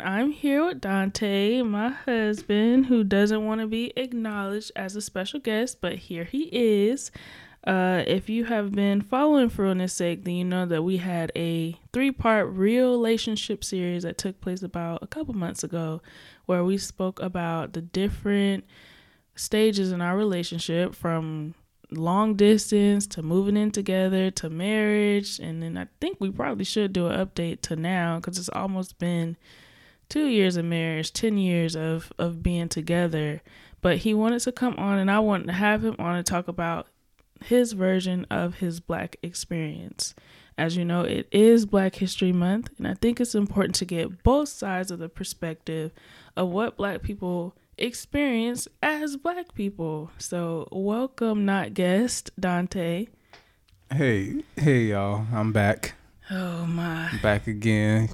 And I'm here with Dante, my husband, who doesn't want to be acknowledged as a special guest, but here he is. Uh, if you have been following For Realness Sake, then you know that we had a three part real relationship series that took place about a couple months ago, where we spoke about the different stages in our relationship from long distance to moving in together to marriage and then i think we probably should do an update to now because it's almost been two years of marriage 10 years of of being together but he wanted to come on and i wanted to have him on and talk about his version of his black experience as you know it is black history month and i think it's important to get both sides of the perspective of what black people experience as black people. So, welcome, not guest, Dante. Hey, hey, y'all. I'm back. Oh, my. Back again.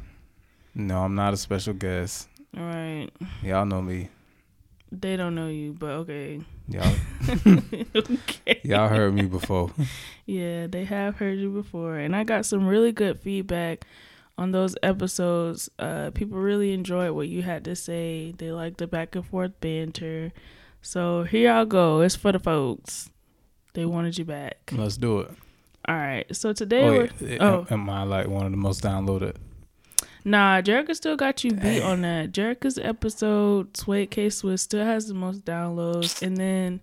No, I'm not a special guest. All right. Y'all know me. They don't know you, but okay. Y'all, okay. Y'all heard me before. yeah, they have heard you before. And I got some really good feedback on those episodes, uh, people really enjoyed what you had to say. They liked the back and forth banter. So here y'all go. It's for the folks. They wanted you back. Let's do it. All right. So today oh, we're. oh, am I like one of the most downloaded? Nah, Jerica still got you beat on that. Jerica's episode, Suede K Swiss, still has the most downloads, and then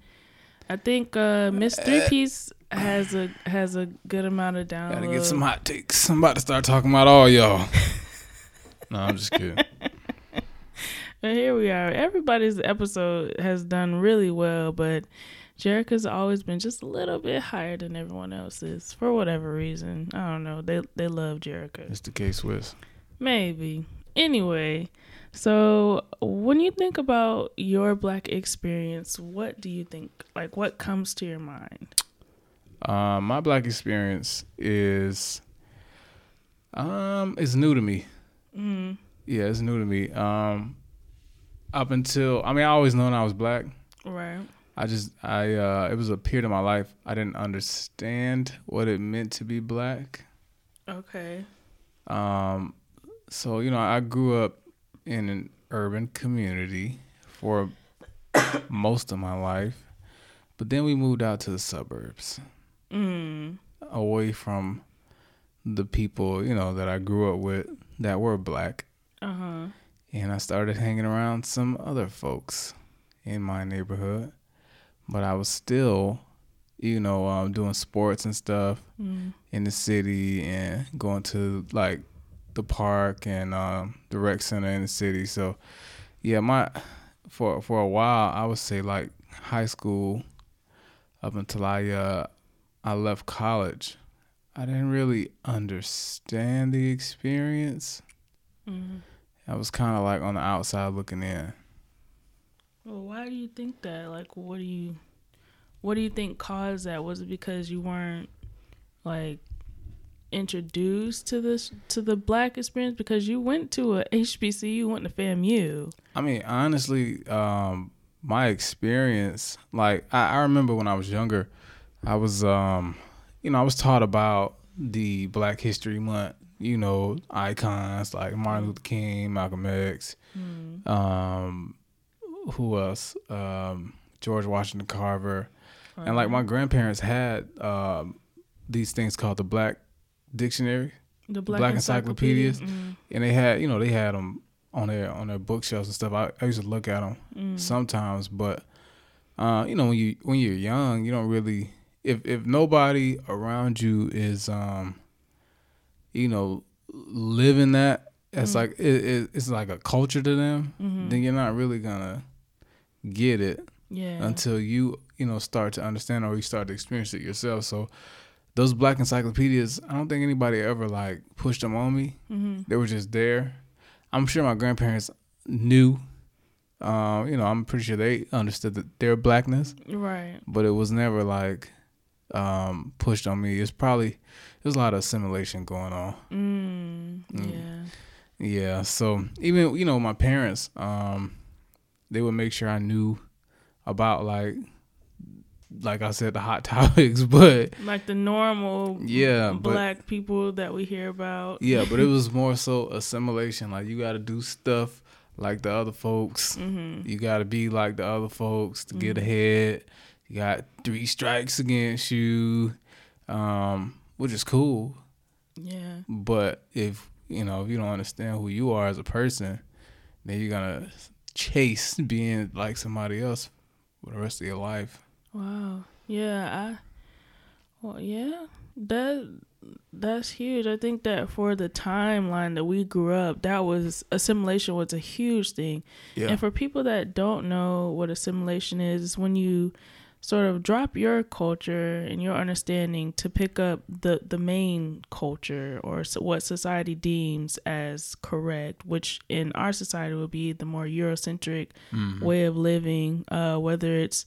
I think uh Miss Three Piece has a has a good amount of downloads. Gotta get some hot takes. I'm about to start talking about all y'all. no, I'm just kidding. but here we are. Everybody's episode has done really well, but Jerica's always been just a little bit higher than everyone else's for whatever reason. I don't know. They they love Jerica. It's the case with. Maybe. Anyway, so when you think about your black experience, what do you think? Like, what comes to your mind? Um, my black experience is um it's new to me. Mm. Yeah, it's new to me. Um, up until I mean, I always known I was black. Right. I just I uh it was a period of my life I didn't understand what it meant to be black. Okay. Um so you know, I grew up in an urban community for most of my life. But then we moved out to the suburbs mm. away from the people you know that I grew up with that were black. Uh-huh. And I started hanging around some other folks in my neighborhood, but I was still, you know, um, doing sports and stuff mm. in the city and going to like the park and um, the rec center in the city. So, yeah, my for for a while I would say like high school up until I uh, I left college, I didn't really understand the experience. Mm-hmm. I was kind of like on the outside looking in. Well, why do you think that? Like, what do you, what do you think caused that? Was it because you weren't like introduced to this to the black experience because you went to a HBCU, went to FAMU? I mean, honestly, um, my experience, like I, I remember when I was younger, I was, um, you know, I was taught about the Black History Month, you know, icons like Martin Luther King, Malcolm X, mm. um, who else? Um, George Washington Carver, right. and like my grandparents had um, these things called the Black Dictionary, the Black, Black encyclopedias, mm-hmm. and they had, you know, they had them on their on their bookshelves and stuff. I, I used to look at them mm. sometimes, but uh, you know, when you when you're young, you don't really if if nobody around you is um you know living that it's mm-hmm. like it, it, it's like a culture to them mm-hmm. then you're not really gonna get it yeah. until you you know start to understand or you start to experience it yourself so those black encyclopedias i don't think anybody ever like pushed them on me mm-hmm. they were just there i'm sure my grandparents knew um, you know, I'm pretty sure they understood that their blackness, right? But it was never like um, pushed on me. It's probably there's a lot of assimilation going on. Mm, mm. yeah. Yeah. So even you know my parents, um, they would make sure I knew about like like I said, the hot topics, but like the normal yeah, black but, people that we hear about. Yeah, but it was more so assimilation. Like you got to do stuff like the other folks. Mm-hmm. You got to be like the other folks to mm-hmm. get ahead. You got three strikes against you, um, which is cool. Yeah. But if you know if you don't understand who you are as a person, then you're gonna chase being like somebody else for the rest of your life. Wow. Yeah. I. Well, yeah. That that's huge. I think that for the timeline that we grew up, that was assimilation was a huge thing. Yeah. And for people that don't know what assimilation is, when you sort of drop your culture and your understanding to pick up the the main culture or so what society deems as correct which in our society would be the more eurocentric mm-hmm. way of living uh, whether it's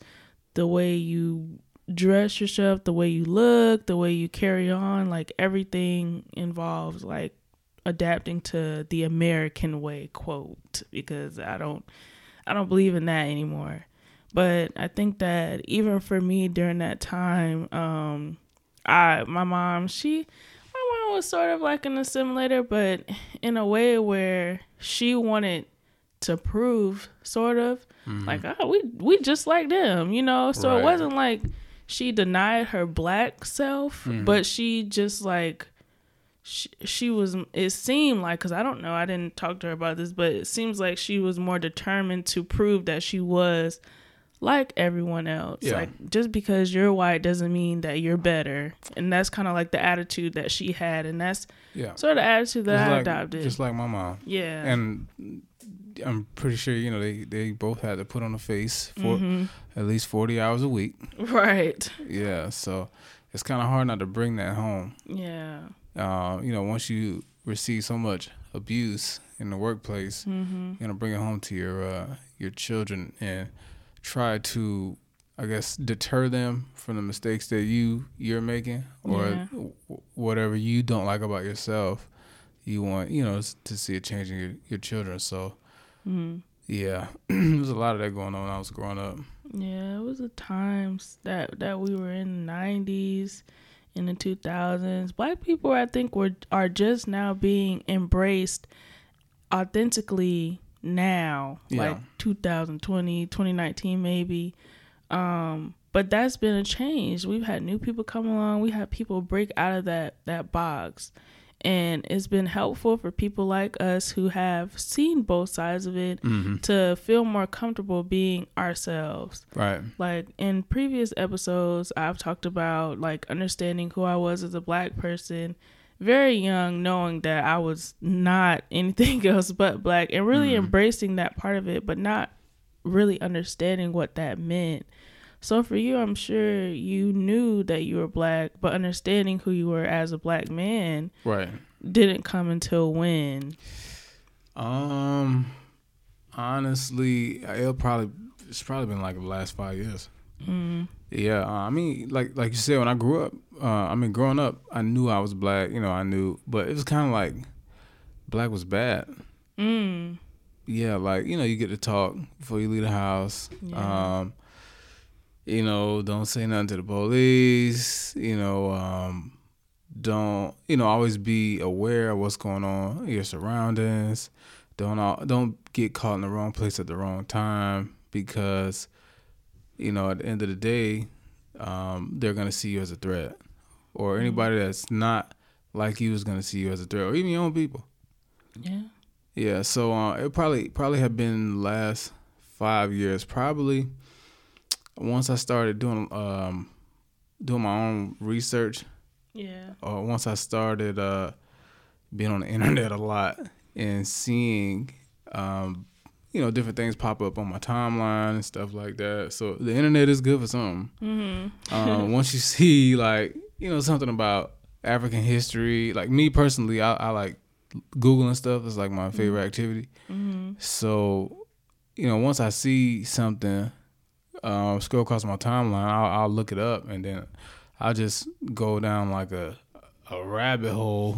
the way you dress yourself the way you look the way you carry on like everything involves like adapting to the american way quote because i don't i don't believe in that anymore. But I think that even for me during that time, um, I my mom she my mom was sort of like an assimilator, but in a way where she wanted to prove sort of mm-hmm. like oh we we just like them, you know. So right. it wasn't like she denied her black self, mm-hmm. but she just like she, she was it seemed like because i don't know i didn't talk to her about this but it seems like she was more determined to prove that she was like everyone else. Yeah. Like just because you're white doesn't mean that you're better. And that's kind of like the attitude that she had and that's yeah. sort of the attitude that just I like, adopted. Just like my mom. Yeah. And I'm pretty sure, you know, they, they both had to put on a face for mm-hmm. at least 40 hours a week. Right. Yeah, so it's kind of hard not to bring that home. Yeah. Uh, you know, once you receive so much abuse in the workplace, mm-hmm. you're gonna bring it home to your uh, your children and try to I guess deter them from the mistakes that you you're making or Yeah. w- whatever you don't like about yourself. You want you know to see it changing your, your children. So Mm-hmm. yeah, there's a lot of that going on when I was growing up. Yeah, it was the times that that we were in the '90s, in the 2000s. Black people, I think, were are just now being embraced authentically now, Yeah. like 2020, 2019, maybe. Um, but that's been a change. We've had new people come along. We had people break out of that that box, and it's been helpful for people like us who have seen both sides of it Mm-hmm. to feel more comfortable being ourselves. Right. Like in previous episodes, I've talked about like understanding who I was as a black person, very young, knowing that I was not anything else but black, and really Mhm. embracing that part of it, but not really understanding what that meant. So for you, I'm sure you knew that you were black, but understanding who you were as a black man Right. didn't come until when? Um, honestly, it'll probably it's probably been like the last five years. Mm, Yeah, uh, I mean, like like you said, when I grew up, uh, I mean, growing up, I knew I was black. You know, I knew, but it was kind of like black was bad. mm, Yeah, like you know, you get to talk before you leave the house. Yeah. Um, you know, don't say nothing to the police. You know, um, don't you know always be aware of what's going on in your surroundings. Don't don't get caught in the wrong place at the wrong time because you know at the end of the day, um, they're gonna see you as a threat, or anybody that's not like you is gonna see you as a threat, or even your own people. yeah. Yeah, so uh, it probably probably have been last five years. Probably once I started doing um doing my own research, Yeah. or once I started uh being on the internet a lot and seeing um you know different things pop up on my timeline and stuff like that. So the internet is good for something. Mm-hmm. Um, once you see like you know something about African history, like me personally, I, I like googling stuff. It's like my favorite activity. Mm-hmm. So, you know, once I see something, um, scroll across my timeline, I'll, I'll look it up, and then I'll just go down like a a rabbit hole,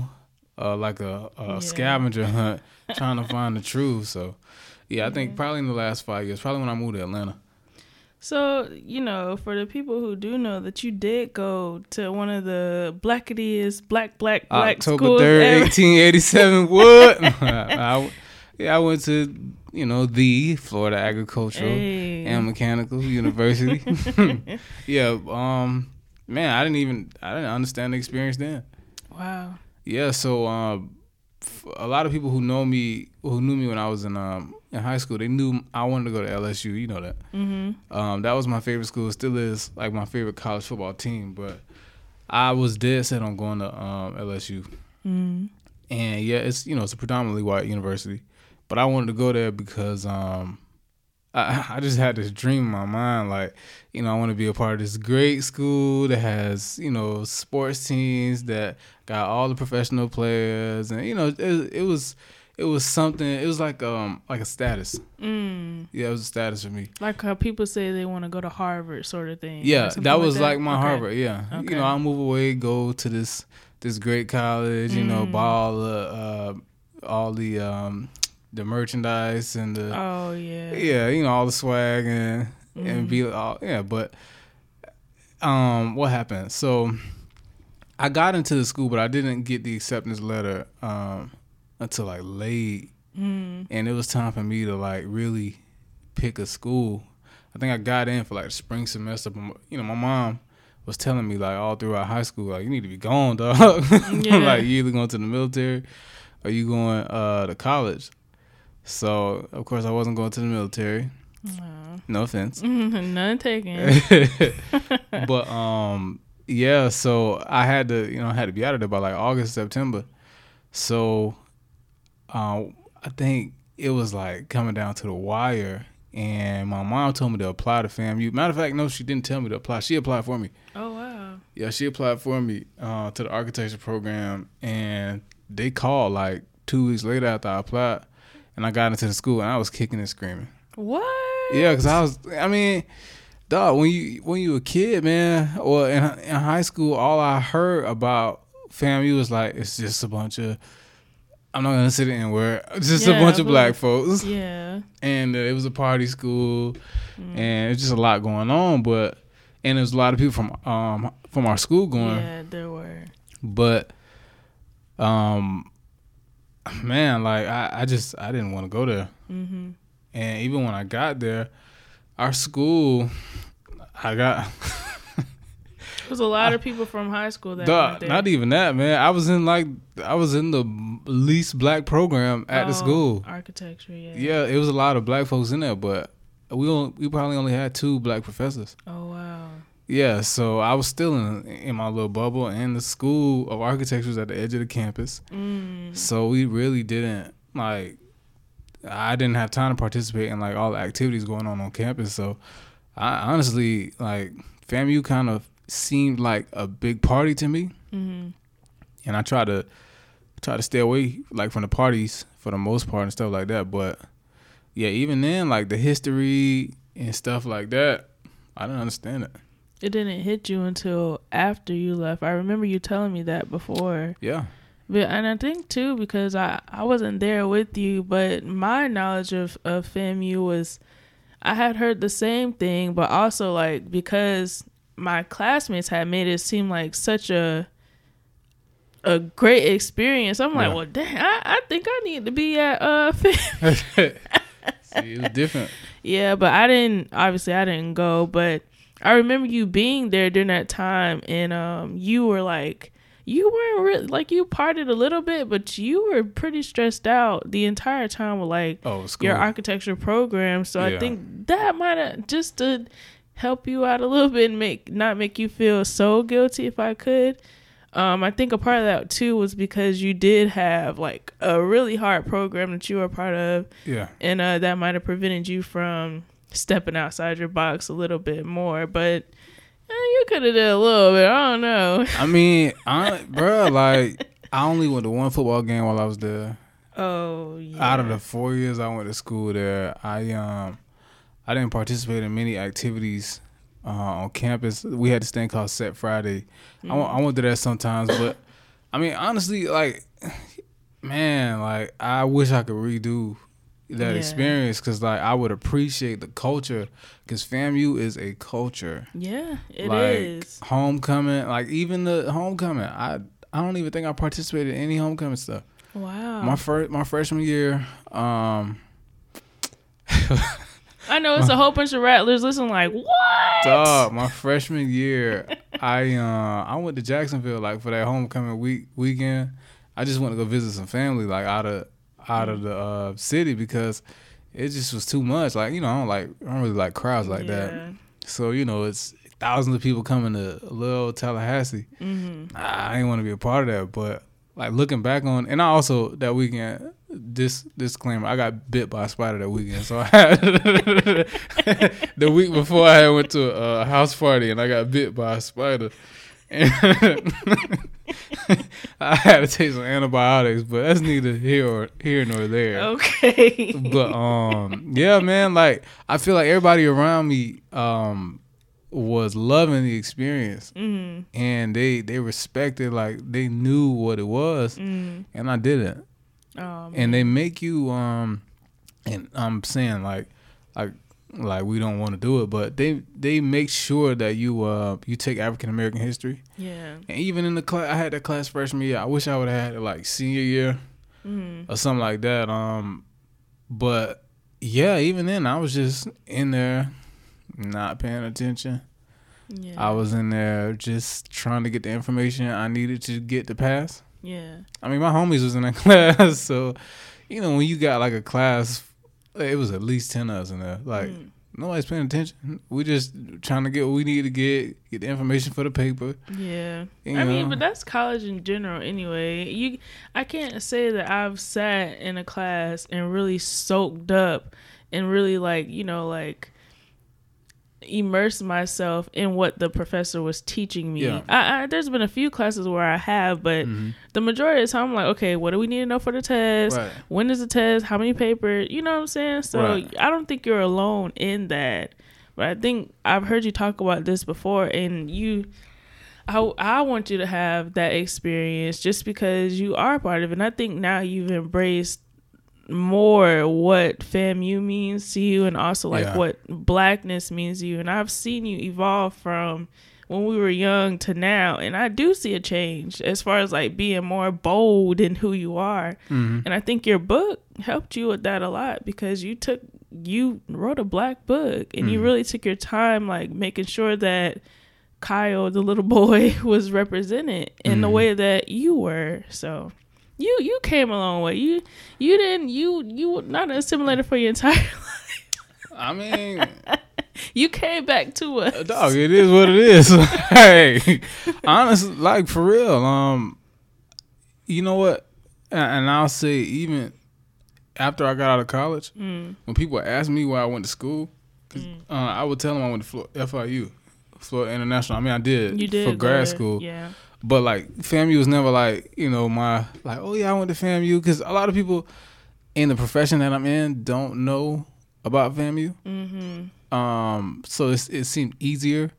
uh, like a, a Yeah. scavenger hunt, trying to find the truth. So, yeah, I think probably in the last five years, probably when I moved to Atlanta. So, you know, for the people who do know that you did go to one of the blackest black, black, black October schools 3rd, ever. 1887. what? I, yeah, I went to, you know, the Florida Agricultural Hey. and Mechanical University. yeah, um, man, I didn't even, I didn't understand the experience then. wow. Yeah, so um, a lot of people who know me, who knew me when I was in um in high school, they knew I wanted to go to LSU. You know that. Mm-hmm. Um, that was my favorite school. Still is like my favorite college football team. But I was dead set on going to um, LSU. Mm-hmm. And yeah, it's you know it's a predominantly white university, but I wanted to go there because um, I I just had this dream in my mind like you know I want to be a part of this great school that has you know sports teams that got all the professional players and you know it, it was it was something it was like um like a status Mm. yeah it was a status for me Like how people say they want to go to Harvard, sort of thing. yeah that was that? like my Okay. Harvard yeah Okay. you know I'll move away go to this this great college you know Mm. buy all the uh, all the um the merchandise and the Oh yeah. yeah, you know all the swag and and Mhm. be all yeah. But um, what happened? So I got into the school, but I didn't get the acceptance letter um until like late, Mm. and it was time for me to like really pick a school. I think I got in for like spring semester, but you know my mom was telling me like all throughout high school like you need to be gone, dog. Yeah. like you either going to the military or you going uh to college. So of course I wasn't going to the military. Aw. No offense. None taken. but um yeah, so I had to you know I had to be out of there by like August September. So um I think it was like coming down to the wire and my mom told me to apply to FAMU. Matter of fact, no, she didn't tell me to apply. She applied for me. oh wow. Yeah, she applied for me uh, to the architecture program, and they called like two weeks later after I applied, and I got into the school, and I was kicking and screaming. What? Yeah, cause I was, I mean, dog, when you when you a kid, man, or in, in high school, all I heard about FAMU was like it's just a bunch of. I'm not gonna sit in where just a bunch of black folks, Yeah. and uh, it was a party school, Mm. and it's just a lot going on. But and there's a lot of people from um from our school going. Yeah, there were. but um man like i, I just i didn't want to go there Mm-hmm. and even when i got there our school i got There's a lot of people from high school that Duh, there. not even that man i was in like i was in the least black program at the Oh, school Architecture, yeah. yeah it was a lot of black folks in there but we only, we probably only had two black professors Oh wow. Yeah so i was still in in my little bubble and the school of architecture was at the edge of the campus Mm. So we really didn't like. I didn't have time to participate in like all the activities going on on campus. So I honestly like FAMU kind of seemed like a big party to me, Mm-hmm. and I try to try to stay away like from the parties for the most part and stuff like that. But yeah, even then, like the history and stuff like that, I didn't understand it. It didn't hit you until after you left. I remember you telling me that before. Yeah, But and I think too because I I wasn't there with you, but my knowledge of of FAMU was I had heard the same thing, but also like because my classmates had made it seem like such a a great experience. I'm like, Yeah. well, dang, I, I think I need to be at uh FAMU. See, it was different. Yeah, but I didn't obviously I didn't go, but I remember you being there during that time and um you were like you weren't really like you partied a little bit, but you were pretty stressed out the entire time with like Oh, your architecture program. So I think that might have just to help you out a little bit and make not make you feel so guilty if I could. Um, I think a part of that too was because you did have like a really hard program that you were a part of yeah. and uh, that might have prevented you from stepping outside your box a little bit more. But eh, you could have did a little bit. I don't know. I mean, I, bro, like I only went to one football game while I was there. Oh yeah. Out of the four years I went to school there, I um, I didn't participate in many activities uh, on campus. We had this thing called Set Friday. I, went, I went to that sometimes, but I mean, honestly, like, man, like I wish I could redo, that Yeah. experience because like I would appreciate the culture because FAMU is a culture. Yeah, it like is. homecoming, like even the homecoming. I I don't even think I participated in any homecoming stuff. Wow. My first my freshman year, um, I know it's a whole bunch of rattlers listening like, what? dog, my freshman year, I uh I went to Jacksonville like for that homecoming week weekend. I just went to go visit some family like out of out of the uh, city because it just was too much. Like you know, I don't like I don't really like crowds like that. So you know, it's thousands of people coming to little Tallahassee. Mm-hmm. I didn't want to be a part of that, but like looking back on, and I also that weekend, this disclaimer, I got bit by a spider that weekend. So I had the week before I went to a house party and I got bit by a spider. I had to take some antibiotics, but that's neither here or here nor there. Okay. But um, yeah, man, like I feel like everybody around me um was loving the experience mm-hmm. and they they respected like they knew what it was Mm. and I didn't. Oh, And they make you um and I'm saying like like like we don't want to do it, but they they make sure that you uh you take African American history. yeah. And even in the class I had that class freshman year. I wish I would have had it like senior year Mm-hmm. or something like that. Um, but yeah, even then, I was just in there, not paying attention. Yeah. I was in there just trying to get the information I needed to get to pass. yeah. I mean, my homies was in that class, so you know when you got like a class, it was at least ten of us in there. Like Mm. nobody's paying attention. We just trying to get what we need to get, get the information for the paper. Yeah. You I mean, but that's college in general anyway. You I can't say that I've sat in a class and really soaked up and really like, you know, like immerse myself in what the professor was teaching me. Yeah. I, I there's been a few classes where I have, but Mhm. the majority of the time I'm like, okay, what do we need to know for the test? Right. When is the test? How many papers? You know what I'm saying? So Right. I don't think you're alone in that. But I think I've heard you talk about this before, and you, I, I want you to have that experience just because you are part of it. And I think now you've embraced more what FAMU means to you, and also like Yeah. what blackness means to you. And I've seen you evolve from when we were young to now, and I do see a change as far as like being more bold in who you are. Mhm. And I think your book helped you with that a lot because you took you wrote a black book and you Mhm. really took your time like making sure that Kyle the little boy was represented in the Mhm. way that you were. So you you came a long way. You you didn't you you were not assimilated for your entire life. I mean. You came back to us. Uh, dog it is what it is hey honestly like for real um you know what and, and i'll say even after i got out of college Mm, when people ask me where i went to school 'cause, Mm. uh, i would tell them i went to fiu florida international i mean i did, you did for grad school Yeah. But like famu was never like you know my like oh yeah i went to famu because a lot of people in the profession that i'm in don't know about famu Mm-hmm. um, so it's, it seemed easier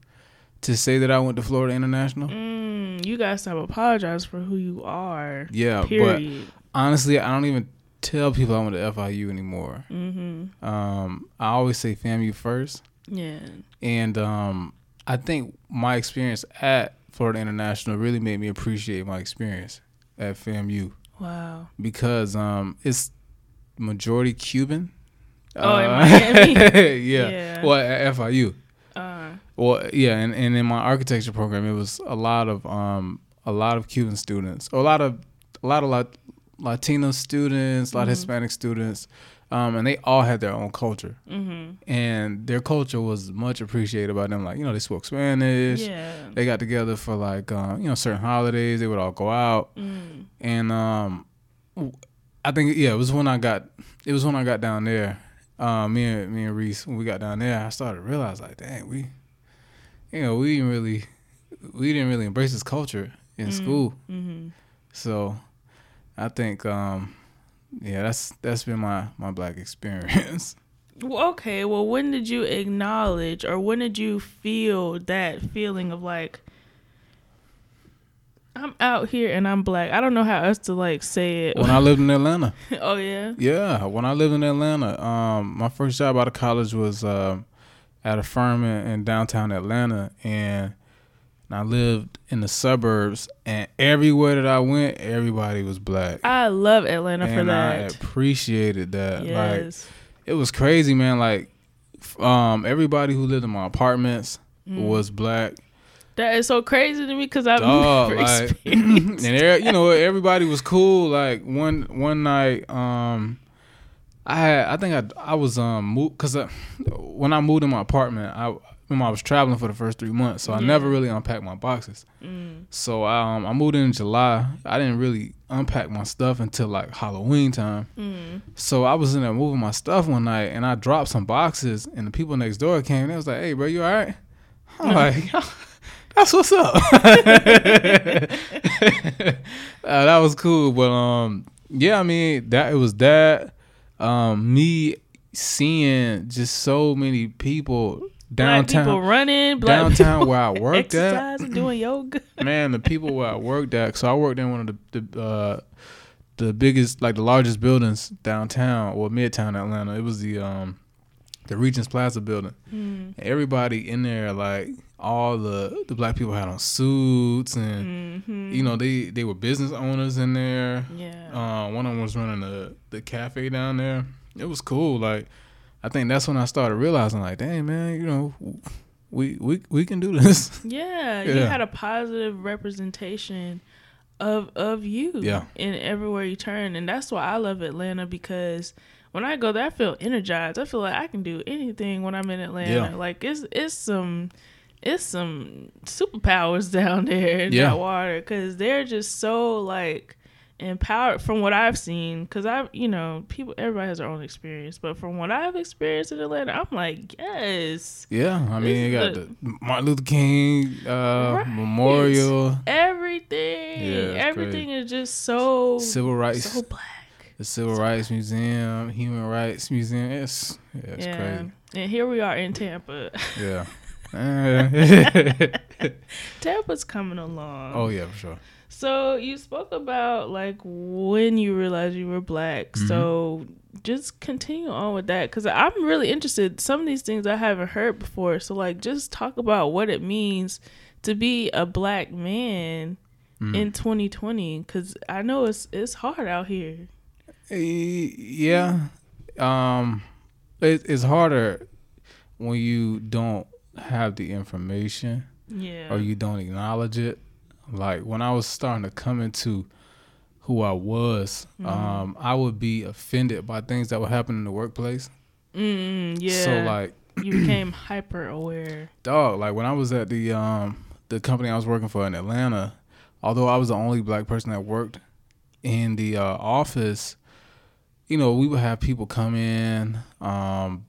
to say that I went to Florida International. Mm, you guys have apologized for who you are. Yeah, Period. but honestly, I don't even tell people I went to FIU anymore. mm-hmm. Um, I always say FAMU first, Yeah. and um, I think my experience at Florida International really made me appreciate my experience at FAMU Wow. because um, it's majority Cuban. Oh, in Uh, Miami? yeah. Yeah. Well, at FIU. Uh, Well, yeah, and, and in my architecture program, it was a lot of um a lot of Cuban students, or a lot of a lot of Lat- Latino students, a lot of Mhm. Hispanic students, um, and they all had their own culture, mm-hmm. and their culture was much appreciated by them. Like you know, they spoke Spanish. Yeah. They got together for like um, you know certain holidays. They would all go out, Mm. and um, I think yeah, it was when I got it was when I got down there. Uh, me and me and Reese when we got down there, I started to realize like, dang, we, you know, we didn't really, we didn't really embrace this culture in Mm. school. Mm-hmm. So, I think, um, yeah, that's that's been my my black experience. Well, okay. Well, when did you acknowledge, or when did you feel that feeling of like, I'm out here and I'm black. I don't know how else to like say it. When I lived in Atlanta. oh yeah. Yeah, when I lived in Atlanta, um, my first job out of college was um, at a firm in, in downtown Atlanta, and I lived in the suburbs. And everywhere that I went, everybody was black. I love Atlanta and for that. I appreciated that. Like yes. it was crazy, man. Like um, everybody who lived in my apartments Mm. was black. that is so crazy to me because I've Dog, never like, and er- you know everybody was cool. Like one one night, um, I had I think I I was um because when I moved in my apartment, I remember I was traveling for the first three months, so I never really unpacked my boxes. Mm. So um, I moved in July. I didn't really unpack my stuff until like Halloween time. Mm. So I was in there moving my stuff one night, and I dropped some boxes, and the people next door came. and They was like, "Hey, bro, you all right?" I'm like, "That's what's up." uh, that was cool, but um, yeah, I mean that it was that. Um, me seeing just so many people Black people downtown, running, black downtown people where I worked at. exercising, doing yoga. Man, the people where I worked at. So I worked in one of the the uh, the biggest, like the largest buildings downtown or midtown Atlanta. It was the um the Regions Plaza building. Mm. Everybody in there, like all the the black people had on suits, and hmm you know they they were business owners in there. yeah. Uh, one of them was running the the cafe down there. It was cool. Like I think that's when I started realizing, like, dang man, you know, we we we can do this. Yeah, you had a positive representation of of you Yeah. in everywhere you turn, and that's why I love Atlanta because when I go there, I feel energized. I feel like I can do anything when I'm in Atlanta. Yeah. Like it's it's some it's some superpowers down there in Yeah. that water because they're just so like empowered from what I've seen. Because I've you know people everybody has their own experience, but from what I've experienced in Atlanta, I'm like yes. Yeah, I mean, you got This the Martin Luther King uh, Right. Memorial, everything Yeah, everything is just so Civil Rights, so black the Civil Rights Museum, Human Rights Museum. It's yeah, it's yeah crazy. and here we are in tampa Yeah. Uh, tampa's coming along oh yeah, for sure. so you spoke about like when you realized you were black Mm-hmm. so just continue on with that because i'm really interested some of these things i haven't heard before so like just talk about what it means to be a black man Mm. in 2020 because i know it's it's hard out here Eh, Yeah, um, it, it's harder when you don't have the information yeah or you don't acknowledge it. Like when I was starting to come into who I was, Mm-hmm. um, I would be offended by things that would happen in the workplace. Mm, yeah. So like, you became hyper aware. dog, like when I was at the um the company I was working for in Atlanta, although I was the only black person that worked in the uh, office, you know, we would have people come in, um,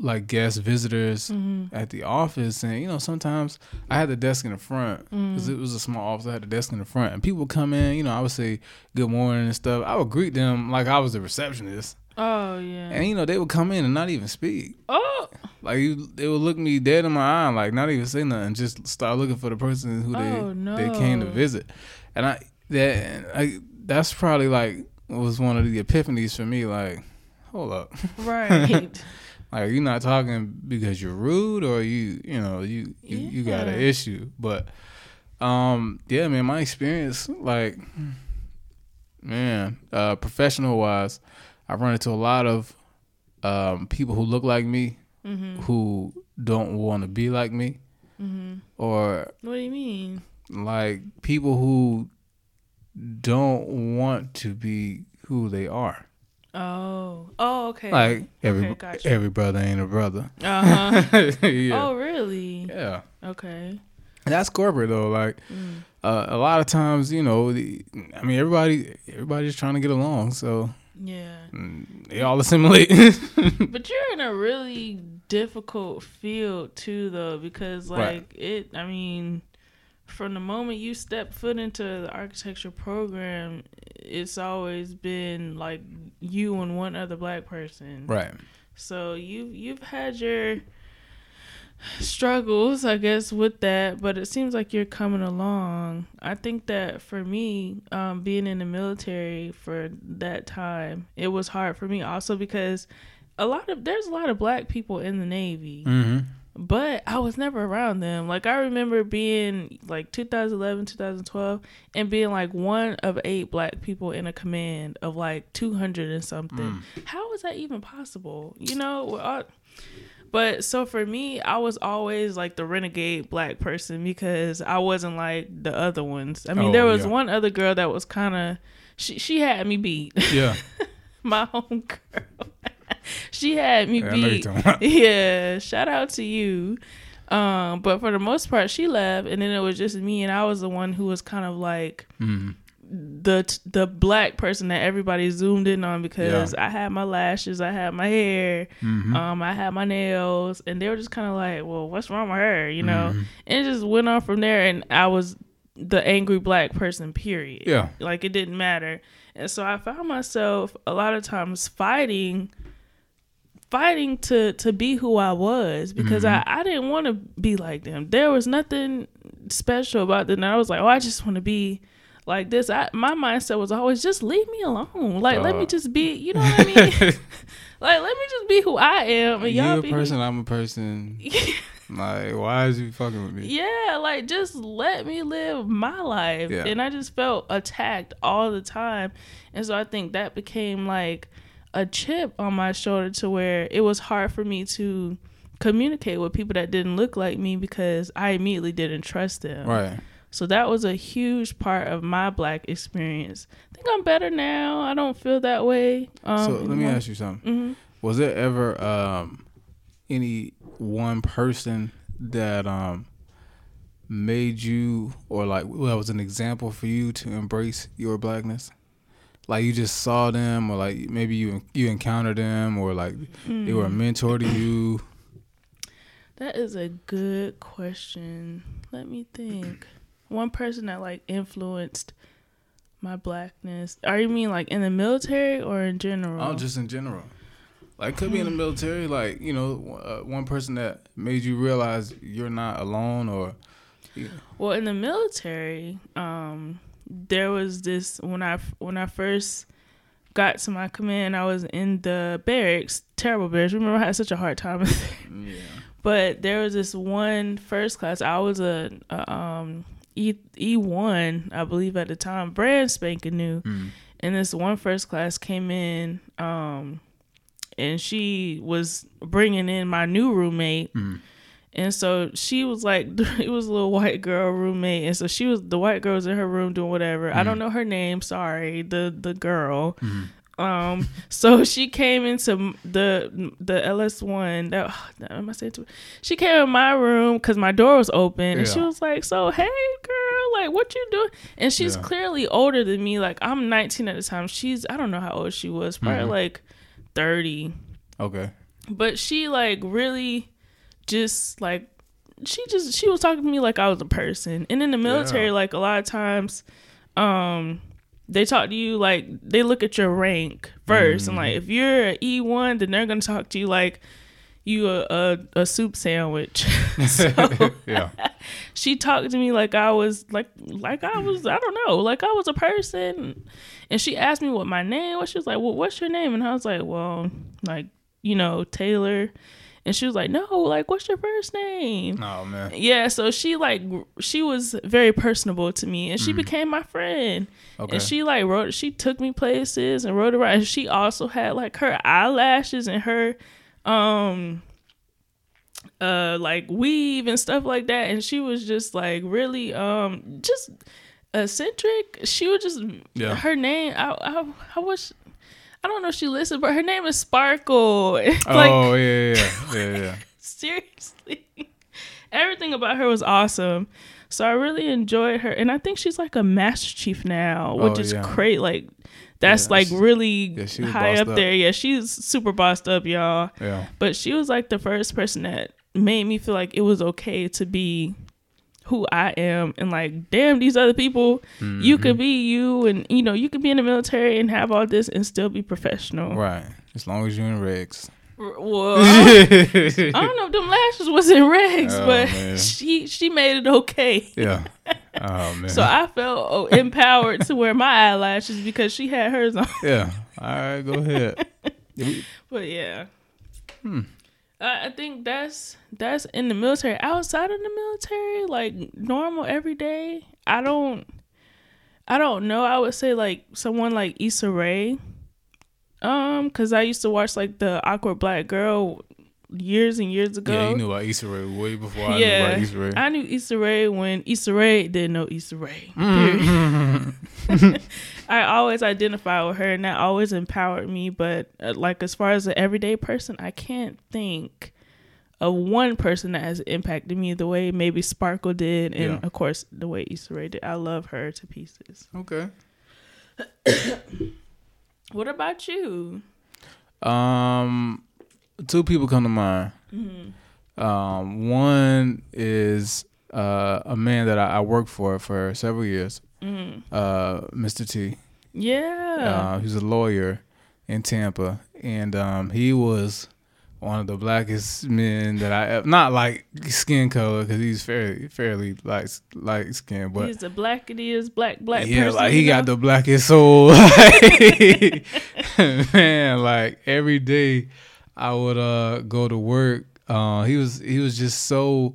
like guest visitors Mm-hmm. at the office, and you know, sometimes I had the desk in the front Mm. because it was a small office. I had the desk in the front, and people would come in. You know, I would say good morning and stuff. I would greet them like I was the receptionist, Oh yeah. and you know, they would come in and not even speak. oh. Like you, they would look me dead in my eye, like not even say nothing, just start looking for the person who they Oh, no. they came to visit, and I that I that's probably like was one of the epiphanies for me. Like, hold up, Right. like you're not talking because you're rude or you you know you you, you got an issue, but um yeah, man, my experience like man, uh professional wise, I run into a lot of um people who look like me mm-hmm. who don't want to be like me Mm-hmm. or What do you mean? like people who don't want to be who they are. Oh. Oh. Okay. Like every Okay, gotcha. every brother ain't a brother. Uh huh. yeah. Oh really? Yeah. Okay. And that's corporate though. Like Mm. uh, a lot of times, you know, the, I mean everybody everybody's trying to get along, so Yeah. mm, they all assimilate. But you're in a really difficult field too, though, because like Right. it. I mean, from the moment you step foot into the architecture program, it's always been like you and one other black person. right. So you've you've had your struggles, I guess, with that, but it seems like you're coming along. I think that for me, um, being in the military for that time, it was hard for me also because a lot of there's a lot of black people in the Navy. Mm-hmm. But I was never around them. Like I remember being like 2011, 2012 and being like one of eight black people in a command of like 200 and something. Mm. How is that even possible? You know, I, but so for me, I was always like the renegade black person because I wasn't like the other ones. I mean, Oh, there was yeah. one other girl that was kind of she she had me beat. Yeah. My home girl. she had me Yeah, I know you're beat. Yeah, shout out to you. Um, but for the most part, she left, and then it was just me, and I was the one who was kind of like Mm. the the black person that everybody zoomed in on because I had my lashes, I had my hair, Mhm. um, I had my nails, and they were just kind of like, "Well, what's wrong with her?" You know, Mhm. and it just went on from there, and I was the angry black person. Period. Yeah. like it didn't matter, and so I found myself a lot of times fighting fighting to to be who I was because I, I didn't want to be like them. There was nothing special about them. I was like, oh, I just want to be like this. I my mindset was always just leave me alone. Like let me Uh. just be. You know what I mean? like let me just be who I am, and you y'all a be. person, I'm a person. like, why is you fucking with me? Yeah, like just let me live my life. Yeah. And I just felt attacked all the time. And so I think that became like a chip on my shoulder to where it was hard for me to communicate with people that didn't look like me because I immediately didn't trust them. Right. So that was a huge part of my black experience. I think I'm better now. I don't feel that way. Um, so let me ask you something. hmm Was there ever um any one person that um made you or like well was an example for you to embrace your blackness? Like you just saw them or like maybe you you encountered them or like they were a mentor to you. That is a good question. Let me think. One person that like influenced my blackness. Are you mean like in the military or in general? Oh, just in general. Like could be in the military, like you know, uh, one person that made you realize you're not alone, or well, in the military, um, there was this when I when I first got to my command, I was in the barracks, terrible barracks. Remember, I had such a hard time. yeah, But there was this one first class. I was a, a um E E one, I believe at the time, brand spanking new. Mm. And this one first class came in, um, and she was bringing in my new roommate. Mm. And so she was like, it was a little white girl roommate, and so she was the white girl was in her room doing whatever. I don't know her name. Sorry, the the girl. Um, so she came into the the LS one. That am I saying too? She came in my room because my door was open, and she was like, "So hey, girl, like what you doing?" And she's Yeah. clearly older than me. Like I'm 19 at the time. She's I don't know how old she was, probably Mhm. like 30 okay, but she like really just like she just she was talking to me like I was a person. And in the military, Yeah. like a lot of times, um, they talk to you like they look at your rank 1st and like if you're an E one, then they're gonna talk to you like you a a, a soup sandwich. so yeah, she talked to me like I was like like I was I don't know like I was a person, and she asked me what my name was. She was like, "Well, what's your name?" And I was like, "Well, like you know Taylor," and she was like, "No, like what's your first name?" oh man, Yeah, so she like she was very personable to me, and she became my friend. okay, And she like wrote, she took me places and wrote around. And she also had like her eyelashes and her, um, uh, like weave and stuff like that. And she was just like really, um, just eccentric. She was just Yeah. her name. I, I, I wish. I don't know if she listened, but her name is Sparkle. It's like oh yeah, yeah, yeah, yeah, yeah. seriously everything about her was awesome so i really enjoyed her and i think she's like a master chief now which Oh, is yeah. great like that's Yeah, like really yeah, high up up. there yeah she's super bossed up y'all yeah. but she was like the first person that made me feel like it was okay to be who i am and like damn these other people you Mm-hmm. could be you and you know you could be in the military and have all this and still be professional Right. As long as you're in regs. Well, I don't, I don't know if them lashes was in regs, Oh, but man. she she made it okay. yeah. Oh man. So I felt oh, empowered to wear my eyelashes because she had hers on. yeah. All right, go ahead. But yeah, Hmm. I, think that's that's in the military. Outside of the military, like normal everyday, I don't, I don't know. I would say like someone like Issa Rae, um, because I used to watch like the Awkward Black Girl years and years ago. Yeah, you knew about Issa Rae way before I knew about Issa Rae. I knew Issa Rae when Issa Rae didn't know Issa Rae. Mm. I always identify with her, and that always empowered me. But uh, like as far as an everyday person, I can't think of one person that has impacted me the way maybe Sparkle did, and Yeah. of course the way Issa Rae did. I love her to pieces. okay. What about you? Um, two people come to mind. Mm-hmm. Um, one is uh, a man that I, I worked for for several years, Mm. uh, Mr. T. Yeah. Uh, he was a lawyer in Tampa, and um, he was one of the blackest men that I have. not like skin color because he's fairly fairly light light skin, but He's the blackest black black yeah, person. like he you got the blackest soul. Man, like every day I would uh go to work. Uh he was he was just so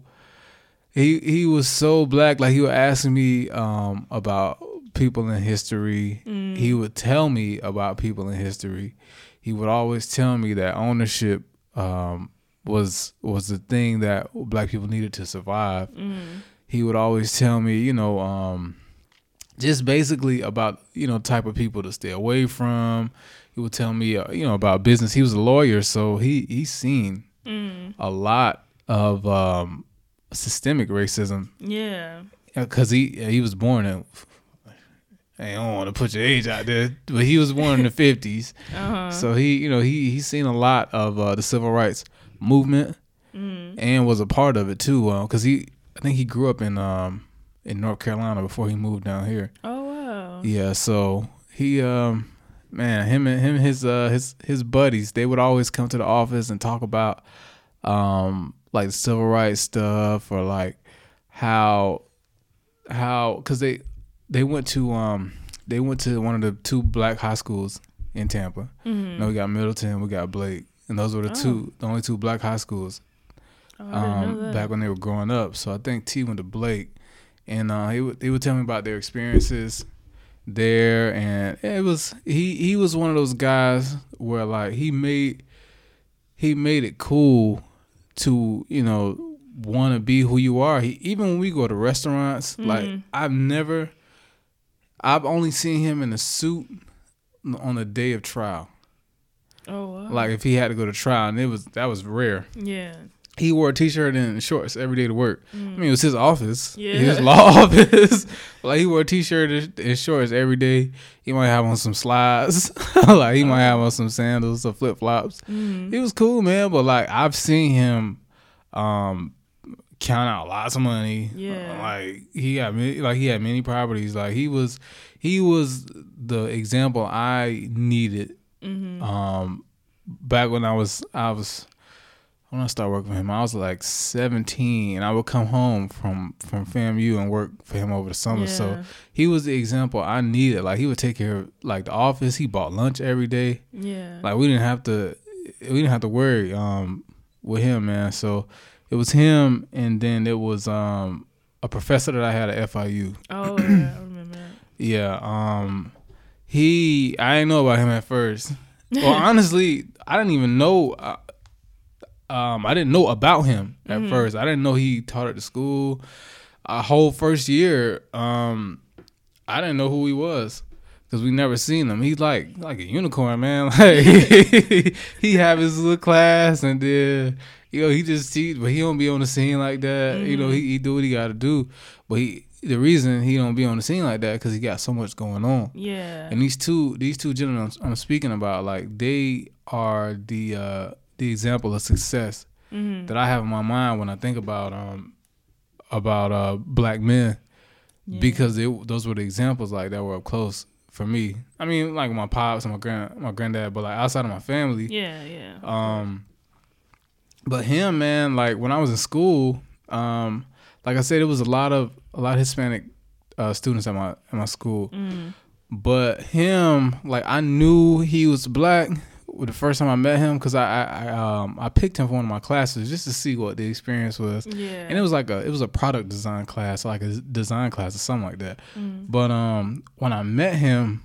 he he was so black. Like he would ask me um about people in history. Mm. He would tell me about people in history. He would always tell me that ownership um was was the thing that black people needed to survive Mm. he would always tell me, you know, um, just basically about you know type of people to stay away from. He would tell me, uh, you know, about business. He was a lawyer, so he he's seen Mm. a lot of um, systemic racism Yeah. because he he was born in. I don't want to put your age out there, but he was born in the fifties, Uh huh. so he you know he he's seen a lot of uh, the civil rights movement Mm. and was a part of it too. Because he, I think he grew up in um in North Carolina before he moved down here. Oh wow. Yeah, so he um man, him and him and his uh his his buddies, they would always come to the office and talk about um like civil rights stuff or like how how because they they went to um they went to one of the two black high schools in Tampa. Mm. You know, we got Middleton, we got Blake, and those were the Oh. two the only two black high schools Oh, I didn't know um, back when they were growing up. So I think T went to Blake, and uh, he would he would tell me about their experiences there, and it was he he was one of those guys where like he made he made it cool to you know want to be who you are. He even when we go to restaurants, like Mhm. I've never, I've only seen him in a suit on the day of trial. oh wow. Like if he had to go to trial, and it was that was rare yeah. He wore a t-shirt and shorts every day to work. I mean, it was his office, Yeah. his law office. like he wore a t-shirt and- and shorts every day. He might have on some slides, like he might have on some sandals or flip flops. Mm. He was cool, man. But like I've seen him, um, count out lots of money. Yeah. like he got many, like he had many properties. Like he was, he was the example I needed Mhm. um back when I was I was when I started working for him, I was like 17 and I would come home from from FAMU and work for him over the summer. So he was the example I needed. Like he would take care of like the office. He bought lunch every day. Yeah. Like we didn't have to we didn't have to worry um with him, man. So it was him and then it was um a professor that I had at FIU. oh yeah, I remember that. Yeah, um he I didn't know about him at first. Well, honestly, I didn't even know uh, um I didn't know about him at Mhm. first. I didn't know he taught at the school. A whole first year, um I didn't know who he was cuz we never seen him. He's like like a unicorn, man. Like he have his little class and then you know, he just teach, but he don't be on the scene like that. You know, Mhm. he, he do what he got to do. But he the reason he don't be on the scene like that because he got so much going on. Yeah. And these two these two gentlemen I'm, I'm speaking about, like they are the uh the example of success Mhm. that I have in my mind when I think about um about uh black men Yeah. because they, those were the examples like that were up close for me. I mean, like my pops and my grand my granddad, but like outside of my family, Yeah, yeah. um, but him, man, like when I was in school, um, like I said, it was a lot of a lot of Hispanic uh, students at my at my school. Mm. But him, like I knew he was black the first time I met him because I, I, I um I picked him for one of my classes just to see what the experience was. Yeah. And it was like a it was a product design class, like a design class or something like that. Mm. But um when I met him,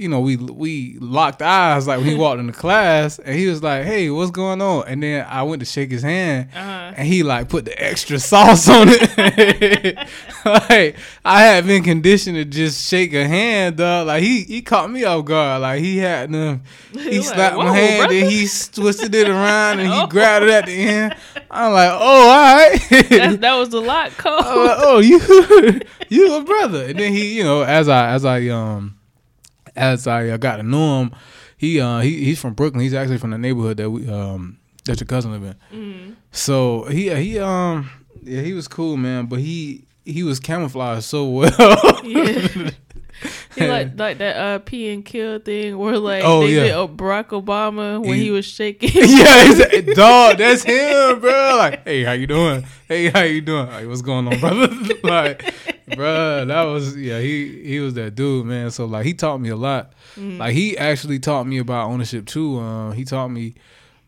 you know, we we locked eyes like when he walked into class and he was like, Hey, what's going on? And then I went to shake his hand Uh-huh. and he like put the extra sauce on it. like I had been conditioned to just shake a hand, dog. Like he he caught me off guard. Like he had them. He Like, slapped my hand brother." and he twisted it around and he Oh. grabbed it at the end. I'm like, oh, all right. that, that was a lot was like, oh, you you a brother. And then he, you know, as I as I um as I uh, got to know him, he uh he he's from Brooklyn. He's actually from the neighborhood that we um that your cousin live in. Mm. So he he um yeah he was cool man, but he he was camouflaged so well. Yeah. He like like that uh P and kill thing where like Oh, they yeah. did uh, Barack Obama when He- he was shaking. yeah, dog, that's him, bro. Like, hey, how you doing? Hey, how you doing? Like, what's going on, brother? like, bro, that was yeah. He he was that dude, man. So like, he taught me a lot. Mm. Like, he actually taught me about ownership too. Um, he taught me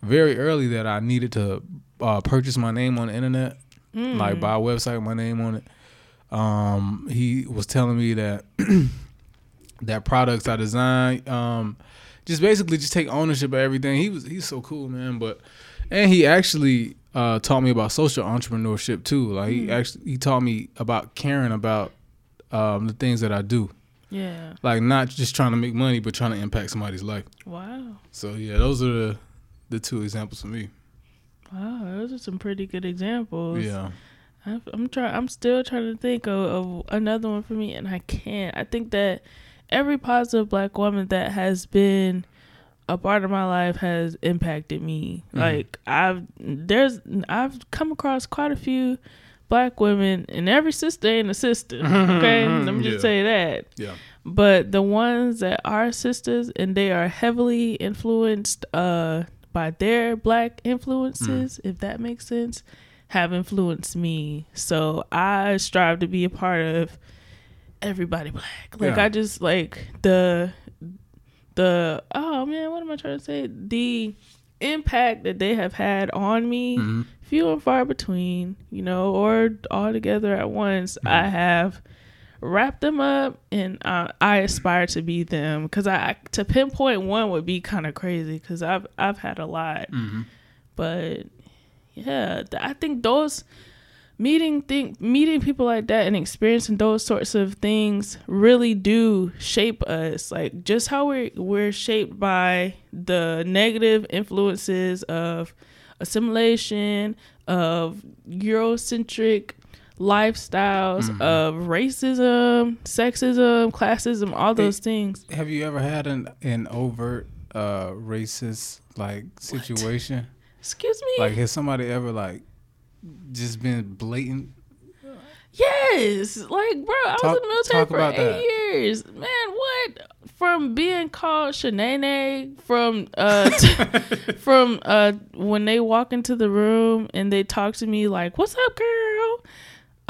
very early that I needed to uh, purchase my name on the internet, Mm. like buy a website with my name on it. Um, he was telling me that that products I design, um, just basically just take ownership of everything. He was he's so cool, man. But and he actually uh, taught me about social entrepreneurship too. Like he actually he taught me about caring about um, the things that I do. yeah. Like not just trying to make money, but trying to impact somebody's life. Wow. So yeah, those are the the two examples for me. Wow. Those are some pretty good examples. Yeah. I've, I'm trying. I'm still trying to think of, of another one for me, and I can't. I think that every positive black woman that has been a part of my life has impacted me. Mhm. Like I've there's I've come across quite a few black women, and every sister ain't a sister. Okay, let me just Yeah. say that. Yeah. But the ones that are sisters and they are heavily influenced uh by their black influences, if that makes sense, have influenced me. So I strive to be a part of everybody black. Like Yeah. I just like the the oh man, what am I trying to say? The impact that they have had on me Mhm. few and far between, you know, or all together at once. I have wrapped them up, and uh, I aspire to be them. Because I to pinpoint one would be kind of crazy. Because I've I've had a lot, Mhm. but yeah, th- I think those meeting think meeting people like that and experiencing those sorts of things really do shape us like just how we're we're shaped by the negative influences of assimilation of eurocentric lifestyles Mhm. of racism sexism classism all those things Have you ever had an an overt uh racist like situation? excuse me Like has somebody ever like just been blatant? Yes, like bro, I Talk- was in the military for eight that. years. Man, what? From being called Shanae, from uh, t- from uh, when they walk into the room and they talk to me like, "What's up, girl?"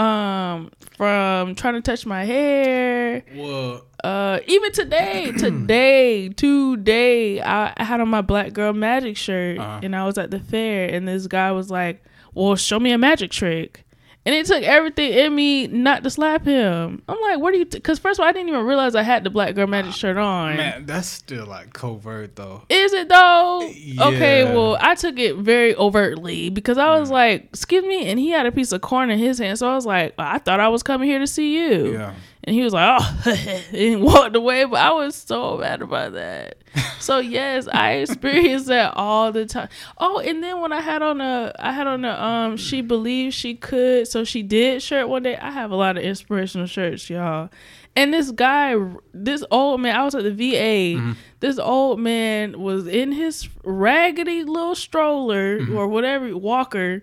Um, from trying to touch my hair. Well, Uh, even today, today, today, I, I had on my black girl magic shirt, Uh-huh. and I was at the fair, and this guy was like, "Well, show me a magic trick." And it took everything in me not to slap him. I'm like, "What are you?" Because first of all, I didn't even realize I had the black girl magic shirt on. man, that's still like covert though. Is it though? Okay, well, I took it very overtly because I was mm. like, "Excuse me," and he had a piece of corn in his hand, so I was like, "I thought I was coming here to see you." Yeah. And he was like, oh, and walked away. But I was so mad about that. So yes, I experience that all the time. Oh, and then when I had on a, I had on a, um, she believed she could, so she did shirt one day. I have a lot of inspirational shirts, y'all. And this guy, this old man, I was at the VA. This old man was in his raggedy little stroller or whatever walker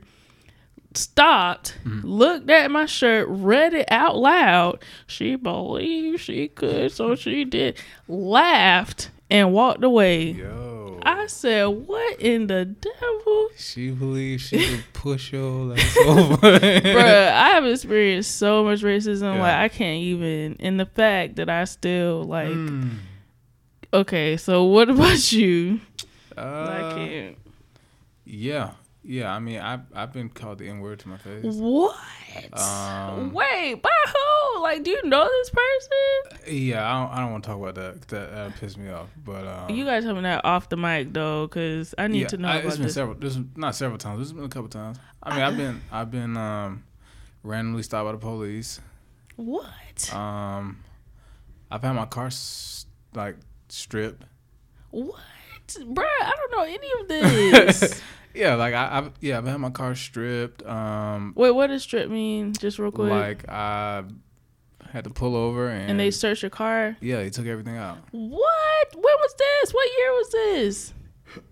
stopped, looked at my shirt, read it out loud. She believed she could, so she did. Laughed and walked away. Yo. I said, "What in the devil?" she believed she could push your ass over. Bruh, I have experienced so much racism. Yeah. Like I can't even. And the fact that I still like. Mm. Okay, so what about you? I Uh, can't. yeah. Yeah. I mean, I've, I've been called the N word to my face. What? Um, Wait, by who? Like, do you know this person? Yeah, I don't, I don't want to talk about that. That, that pissed me off. But um, you guys having that off the mic though, because I need yeah, to know I, about it's been this. several. This not several times. This has been a couple times. I mean, I've been I've been um, randomly stopped by the police. what? Um, I've had my car like stripped. what? Bruh, I don't know any of this. Yeah, like I, I've yeah I've had my car stripped. Um, Wait, what does strip mean? Just real quick. like I had to pull over and, and they searched your car. yeah they took everything out. What? When was this? What year was this?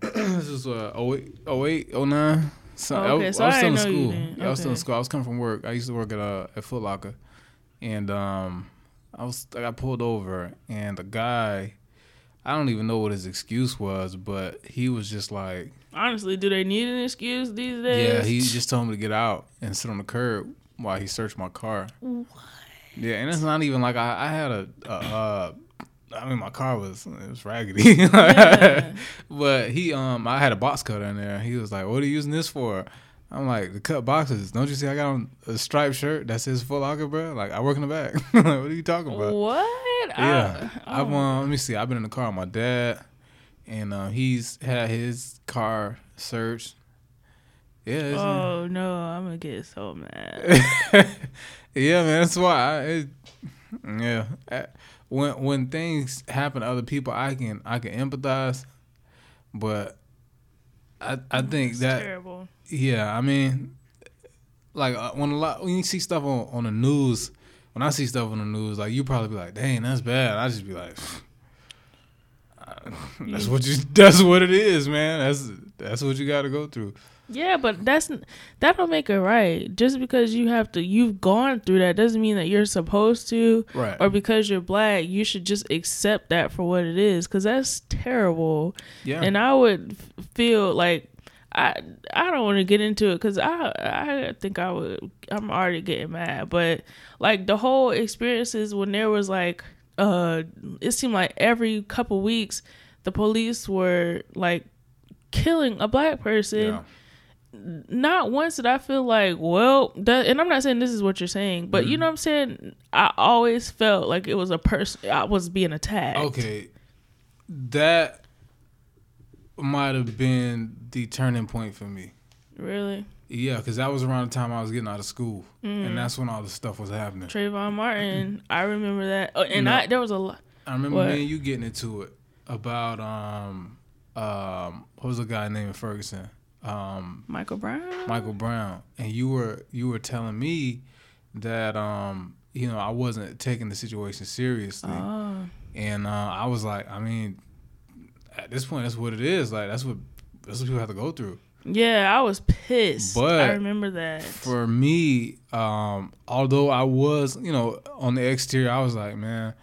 this was uh 08, 08 09. So, Oh, I, okay, was- so I was I still in didn't know you school. Yeah, I was still in school. I was coming from work. I used to work at uh, at Foot Locker, and um, I was I got pulled over, and the guy, I don't even know what his excuse was, but he was just like, Honestly, do they need an excuse these days? yeah, he just told me to get out and sit on the curb while he searched my car. What? Yeah, and it's not even like I, I had a, a uh, I mean my car was it was raggedy, Yeah. but he um I had a box cutter in there. He was like, "What are you using this for?" I'm like, "To cut boxes." Don't you see I got on a striped shirt that says Foot Locker, bro? Like I work in the back. like, what are you talking about? What? Yeah, I, I've um, let me see. I've been in the car with my dad, and uh, he's had his car searched. Yeah, it's, oh no, I'm gonna get so mad. yeah, man. That's why. I, it, yeah, when when things happen to other people, I can I can empathize, but I I think It's that terrible. yeah, I mean, like uh, when a lot when you see stuff on on the news, when I see stuff on the news, like you probably be like, "Dang, that's bad." I just be like, "That's what you. That's what it is, man. That's that's what you got to go through." Yeah, but that's that don't make it right. Just because you have to, you've gone through that doesn't mean that you're supposed to, Right. or because you're black, you should just accept that for what it is. Because that's terrible. yeah. And I would feel like I I don't want to get into it because I I think I would I'm already getting mad. But like the whole experiences when there was like uh it seemed like every couple weeks the police were like killing a black person yeah. not once did I feel like, well, that, and I'm not saying this is what you're saying, but you Mm-hmm. know what I'm saying? I always felt like it was a person, I was being attacked. Okay, that might have been the turning point for me. Really? Yeah, because that was around the time I was getting out of school, Mm. and that's when all this stuff was happening. Trayvon Martin, I remember that. Oh, and No. I, there was a lot. I remember What? me and you getting into it about um um what was the guy named Ferguson um Michael Brown? Michael Brown, and you were you were telling me that um you know I wasn't taking the situation seriously, Oh, and uh, I was like, I mean, at this point, that's what it is. Like that's what that's what people have to go through. Yeah, I was pissed. But I remember that. For me, um, although I was, you know, on the exterior, I was like, man,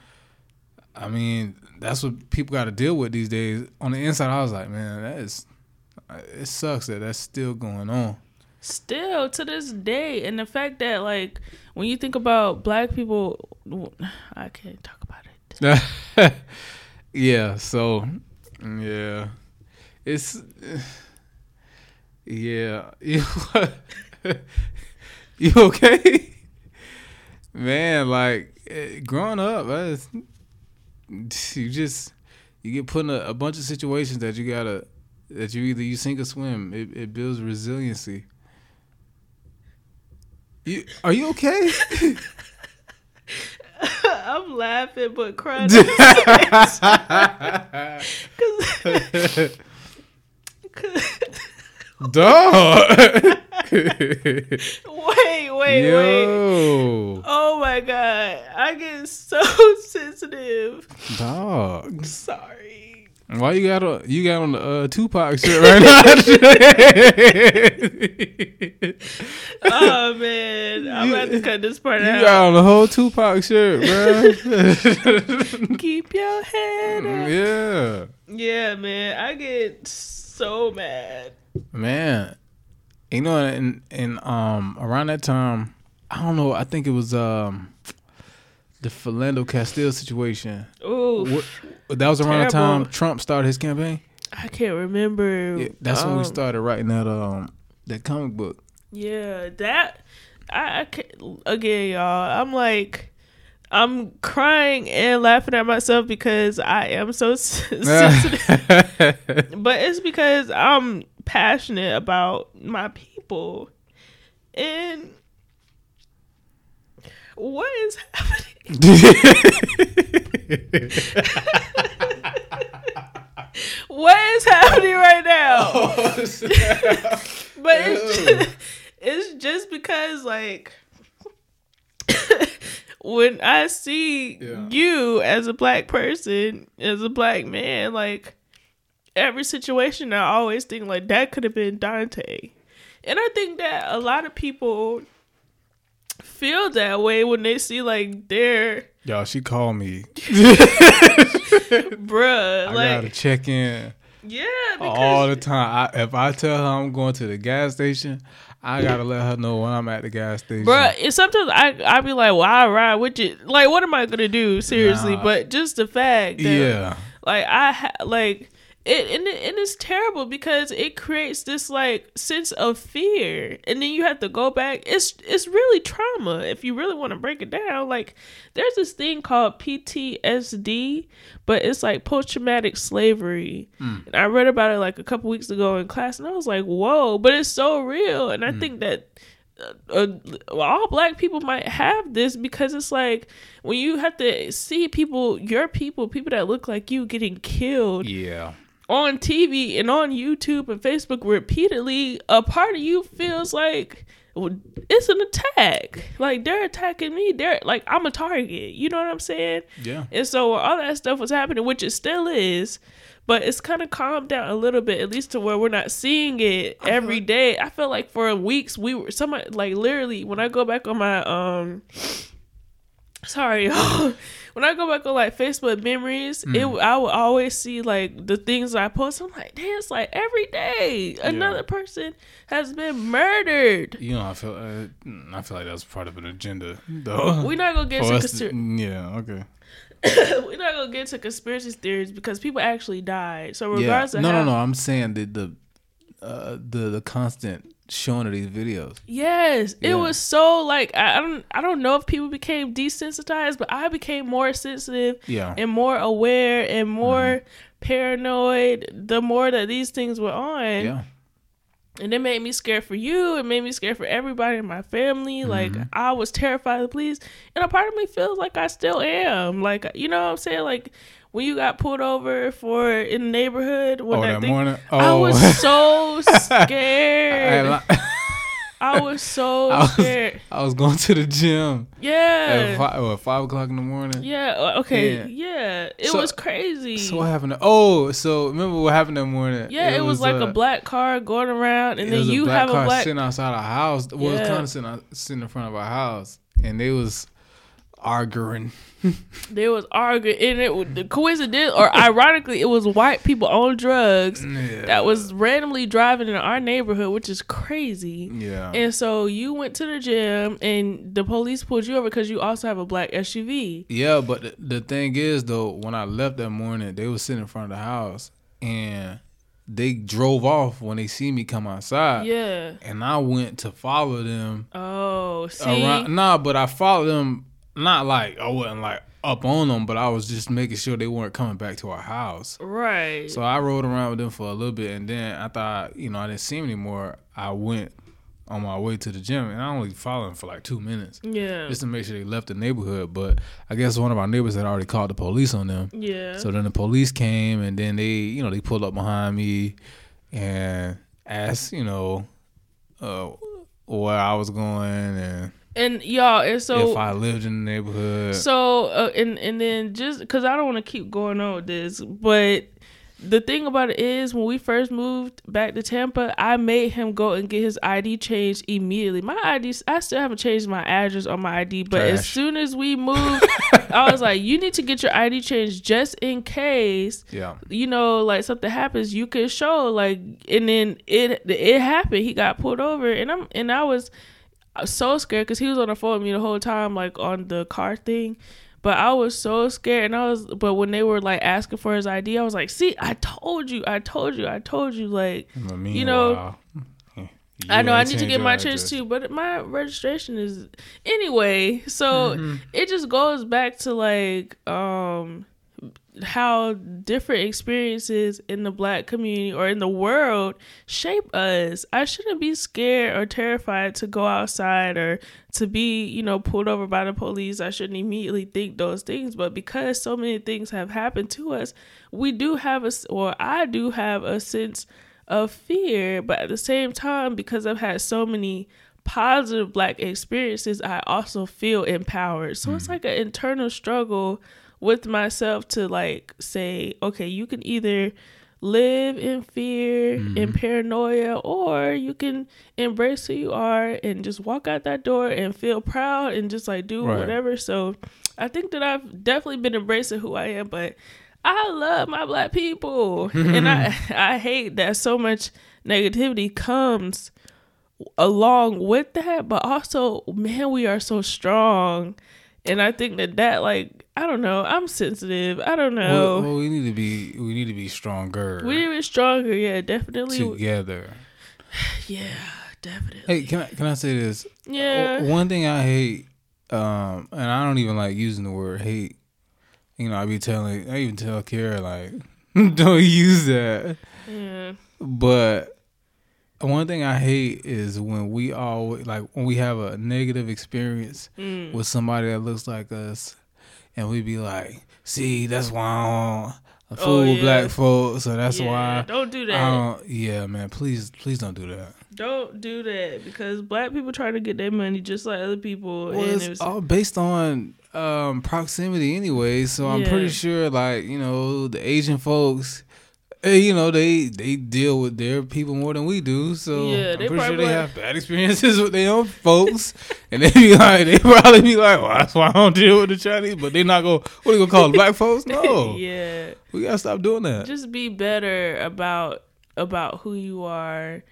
I mean, that's what people got to deal with these days. On the inside, I was like, man, that is, it sucks that that's still going on. Still to this day, and the fact that like when you think about black people, I can't talk about it. yeah. So, yeah, it's, yeah. You, you okay? Man, like eh, growing up, you just you get put in a, a bunch of situations that you gotta that you either you sink or swim. It, it builds resiliency. You are you okay? I'm laughing but crying. Dog. wait, wait, wait. Yo. Oh my god, I get so sensitive. Dog. Sorry. Why you got on you got on the uh, Tupac shirt right now? oh man, I'm about to cut this part You out. You got on the whole Tupac shirt, bro. Keep your head up. yeah, Yeah, man, I get so mad. Man. You know, and and um around that time, I don't know. I think it was um the Philando Castile situation. Ooh, that was around the time Trump started his campaign. I can't remember. Yeah, that's when we um, started writing that um that comic book. Yeah, that I, I can't, again, y'all. I'm like, I'm crying and laughing at myself because I am so sensitive. but it's because I'm passionate about my people. And what is happening? What is happening right now? Oh, but it's just, it's just because like when i see Yeah. you as a black person as a black man like every situation i always think like that could have been dante and i think that a lot of people feel that way when they see like their Y'all, she called me. bruh I like gotta check in yeah because all the time. I, if I tell her I'm going to the gas station, I gotta let her know when I'm at the gas station. Bruh, and sometimes I I be like, well, I ride with you. Like, what am I gonna do? Seriously, Nah. but just the fact that, Yeah, like, I ha- like it, and, it, and it's terrible because it creates this like sense of fear, and then you have to go back. It's it's really trauma if you really want to break it down. Like, there's this thing called PTSD, but it's like post traumatic slavery. And I read about it like a couple weeks ago in class, and I was like, whoa, but it's so real. And I think that uh, uh, all black people might have this because it's like when you have to see people, your people, people that look like you getting killed yeah, on TV and on YouTube and Facebook repeatedly, a part of you feels like it's an attack. Like they're attacking me. They're like I'm a target. You know what I'm saying? yeah. And so all that stuff was happening, which it still is, but it's kind of calmed down a little bit, at least to where we're not seeing it every day. I feel like for weeks we were somebody like literally when I go back on my um sorry when I go back on like Facebook memories, it I will always see like the things I post. I'm like, damn, it's like every day another person has been murdered. You know, I feel uh, I feel like that's part of an agenda, though. We're not gonna get to- consir- yeah, okay. we're not gonna get into conspiracy theories because people actually died. So Yeah. regardless No, of no, how, no. I'm saying the the uh, the the constant showing of these videos. Yes, Yeah. it was so like I, I don't I don't know if people became desensitized, but I became more sensitive Yeah, and more aware and more Mm-hmm. paranoid the more that these things were on. yeah, And it made me scared for you. It made me scared for everybody in my family. Like Mm-hmm. I was terrified of the police, and a part of me feels like I still am. Like you know what I'm saying? Like when you got pulled over for in the neighborhood when Oh, that that thing- morning. I Oh, was so I, scared. li- I was so I was- scared. I was going to the gym at Yeah. five, what, five o'clock in the morning. Yeah. Okay. Yeah. Yeah. It So- was crazy. So what happened? To, oh, so remember what happened that morning? yeah, it, was, like uh, a black car going around, and then was you a black have car a black. sitting outside our house. Well, it was kind of sitting, sitting in front of our house, and they was arguing. There was arguing, and it was the coincidence, or ironically, it was white people on drugs Yeah. that was randomly driving in our neighborhood, which is crazy. Yeah. And so you went to the gym, and the police pulled you over because you also have a black SUV. Yeah, but the, the thing is though, when I left that morning, they were sitting in front of the house and they drove off when they see me come outside. Yeah. And I went to follow them Oh, see. around. Nah, but I followed them. Not like I wasn't like up on them, but I was just making sure they weren't coming back to our house. Right. So I rode around with them for a little bit, and then I thought, you know, I didn't see them anymore. I went on my way to the gym, and I only followed them for like two minutes yeah. just to make sure they left the neighborhood. But I guess one of our neighbors had already called the police on them. Yeah. So then the police came, and then they, you know, they pulled up behind me and asked, you know, uh, where I was going and and y'all, and so if I lived in the neighborhood. So uh, and and then just because I don't want to keep going on with this, but the thing about it is when we first moved back to Tampa, I made him go and get his ID changed immediately. My ID, I still haven't changed my address on my ID, but as soon as we moved, I was like, you need to get your ID changed just in case Yeah. you know, like something happens, you can show like, and then it it happened. He got pulled over, and I'm and I was so scared because he was on the phone with me the whole time, like on the car thing. But I was so scared, and I was. But when they were like asking for his ID, I was like, "See, I told you, I told you, I told you." Like, You know, I know I need to get my chance too, but my registration is anyway. So Mm-hmm. it just goes back to like um how different experiences in the black community or in the world shape us. I shouldn't be scared or terrified to go outside or to be, you know, pulled over by the police. I shouldn't immediately think those things, but because so many things have happened to us, we do have a or I do have a sense of fear, but at the same time because I've had so many positive black experiences, I also feel empowered. So it's mm. like an internal struggle with myself to like say, okay, you can either live in fear mm-hmm. and paranoia or you can embrace who you are and just walk out that door and feel proud and just like do Right. whatever. So I think that I've definitely been embracing who I am, but I love my black people. and I I hate that so much negativity comes along with that, but also, man, we are so strong. And I think that that like I don't know, I'm sensitive. I don't know. Well, well, we need to be we need to be stronger we need to be stronger, yeah, definitely. together. Yeah, definitely. Hey, can I can I say this? Yeah. One thing I hate, um, and I don't even like using the word hate. You know, I be telling, I even tell Kara like, don't use that. Yeah. But one thing I hate is when we all like when we have a negative experience Mm. with somebody that looks like us, and we be like, "See, that's why I don't Oh, fool yeah. black folks, so that's Yeah, why." Don't do that. don't, yeah, man, please, please don't do that. Don't do that because black people try to get their money just like other people. Well, and it's it was, all based on um, proximity anyway. So I'm pretty sure, like you know, the Asian folks, you know, they they deal with their people more than we do. So Yeah, I'm they pretty sure probably they have bad experiences with their own folks, and they be like, they probably be like, well, that's why I don't deal with the Chinese. But they not go, what are you gonna call black folks? No, yeah. we gotta stop doing that. just be better about about who you are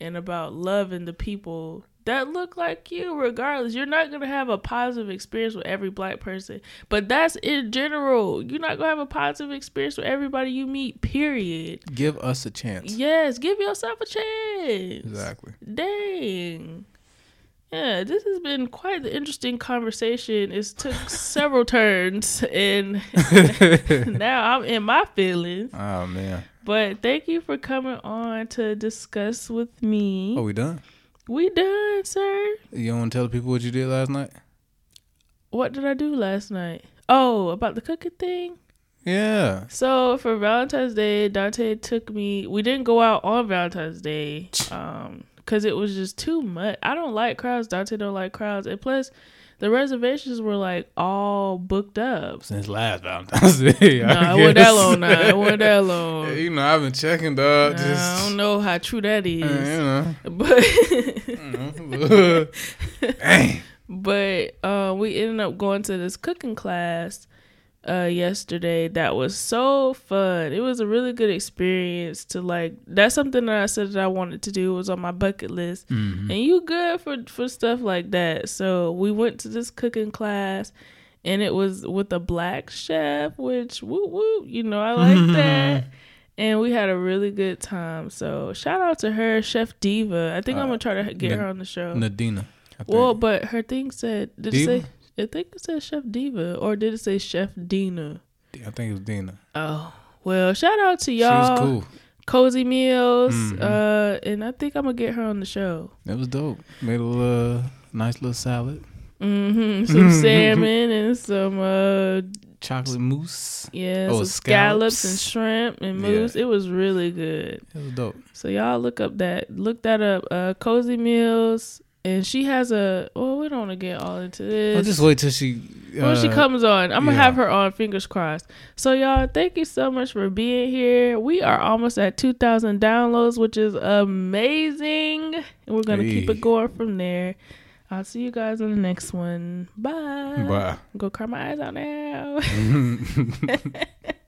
and about loving the people that look like you regardless you're not going to have a positive experience with every black person but that's in general you're not going to have a positive experience with everybody you meet period Give us a chance. yes give yourself a chance Exactly. dang yeah this has been quite the interesting conversation it's took several turns and now i'm in my feelings Oh man. but thank you for coming on to discuss with me. Oh, we done? We done, sir. You want to tell the people what you did last night? What did I do last night? Oh, about the cooking thing. Yeah. So for Valentine's Day, Dante took me. We didn't go out on Valentine's Day, um, because it was just too much. I don't like crowds. Dante don't like crowds, and plus, the reservations were like all booked up. Since last Valentine's Day. No, I it wasn't that long. Nah, it wasn't that long. Yeah, you know, I've been checking, dog. Nah, just, I don't know how true that is. uh, you know. but. Mhm. Dang. But uh, we ended up going to this cooking class uh, yesterday that was so fun. It was a really good experience to like. That's something that I said that I wanted to do was on my bucket list. Mhm. And you good for for stuff like that. So we went to this cooking class. And it was with a black chef, which woo woo, you know I like that. And we had a really good time. So shout out to her, Chef Diva. I think I'm Uh, gonna try to get Nad- her on the show. Nadina. Well, but her thing said, did Diva? it say? I think it said Chef Diva, or did it say Chef Dina? I think it was Dina. Oh, well, shout out to y'all, was cool. Cozy Meals, Mhm. uh, and I think I'm gonna get her on the show. It was dope. Made a little uh, nice little salad. hmm Some salmon and some uh, Chocolate mousse. yeah, Oh, some scallops. and shrimp and Yeah. mousse. It was really good. It was dope. So y'all look up that look that up. Uh, Cozy Meals and she has a. Well, we don't want to get all into this. I'll just wait till she. Uh, when she comes on, I'm gonna yeah. have her on. Fingers crossed. So y'all, thank you so much for being here. We are almost at 2,000 downloads, which is amazing, and we're gonna keep it going from there. I'll see you guys in the next one. Bye. Bye. Go cry my eyes out now.